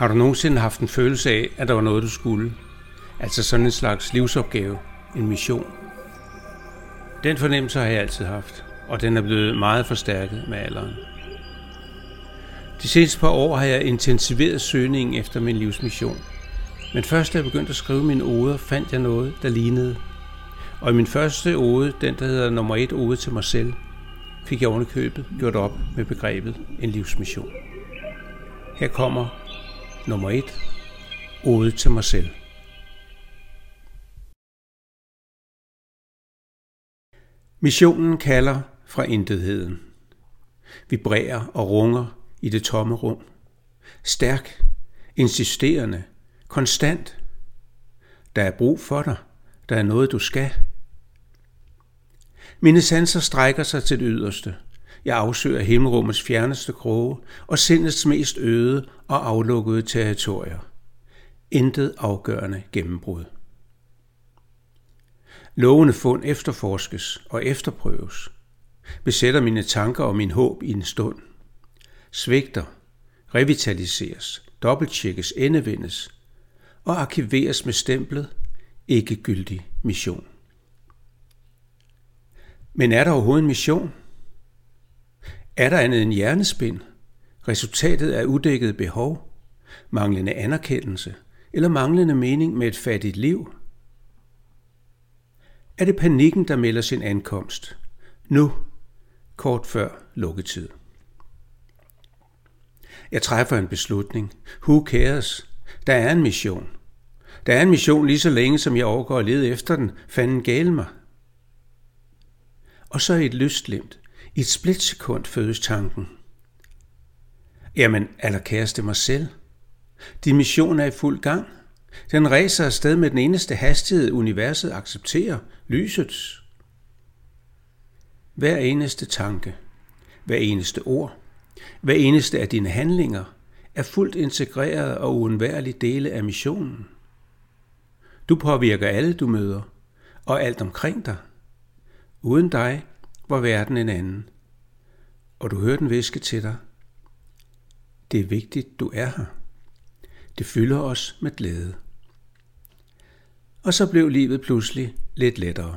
Har du nogensinde haft en følelse af, at der var noget, du skulle? Altså sådan en slags livsopgave, en mission. Den fornemmelse har jeg altid haft, og den er blevet meget forstærket med alderen. De seneste par år har jeg intensiveret søgningen efter min livsmission. Men først da jeg begyndte at skrive mine oder, fandt jeg noget, der lignede. Og i min første ode, den der hedder nummer et ode til mig selv, fik jeg ovenikøbet gjort op med begrebet en livsmission. Her kommer nummer et, ode til mig selv. Missionen kalder fra intetheden. Vibrerer og runger i det tomme rum. Stærk, insisterende, konstant. Der er brug for dig. Der er noget, du skal. Mine sanser strækker sig til det yderste. Jeg afsøger himmelrummets fjerneste kroge og sindets mest øde og aflukkede territorier. Intet afgørende gennembrud. Lovende fund efterforskes og efterprøves. Besætter mine tanker og min håb i en stund. Svigter, revitaliseres, dobbelttjekkes, endevendes og arkiveres med stemplet ikke gyldig mission. Men er der overhovedet en mission? Er der andet end hjernespind? Resultatet af uddækket behov? Manglende anerkendelse? Eller manglende mening med et fattigt liv? Er det panikken, der melder sin ankomst? Nu, kort før lukketid. Jeg træffer en beslutning. Who cares? Der er en mission. Der er en mission lige så længe, som jeg overgår at lede efter den. Fanden gale mig. Og så i et lystglimt, i et splitsekund fødes tanken. Jamen, allerkæreste mig selv. Din mission er i fuld gang. Den ræser afsted med den eneste hastighed, universet accepterer, lysets. Hver eneste tanke, hver eneste ord, hver eneste af dine handlinger er fuldt integreret og uundværlig dele af missionen. Du påvirker alle, du møder, og alt omkring dig. Uden dig var verden en anden. Og du hørte den viske til dig. Det er vigtigt, du er her. Det fylder os med glæde. Og så blev livet pludselig lidt lettere.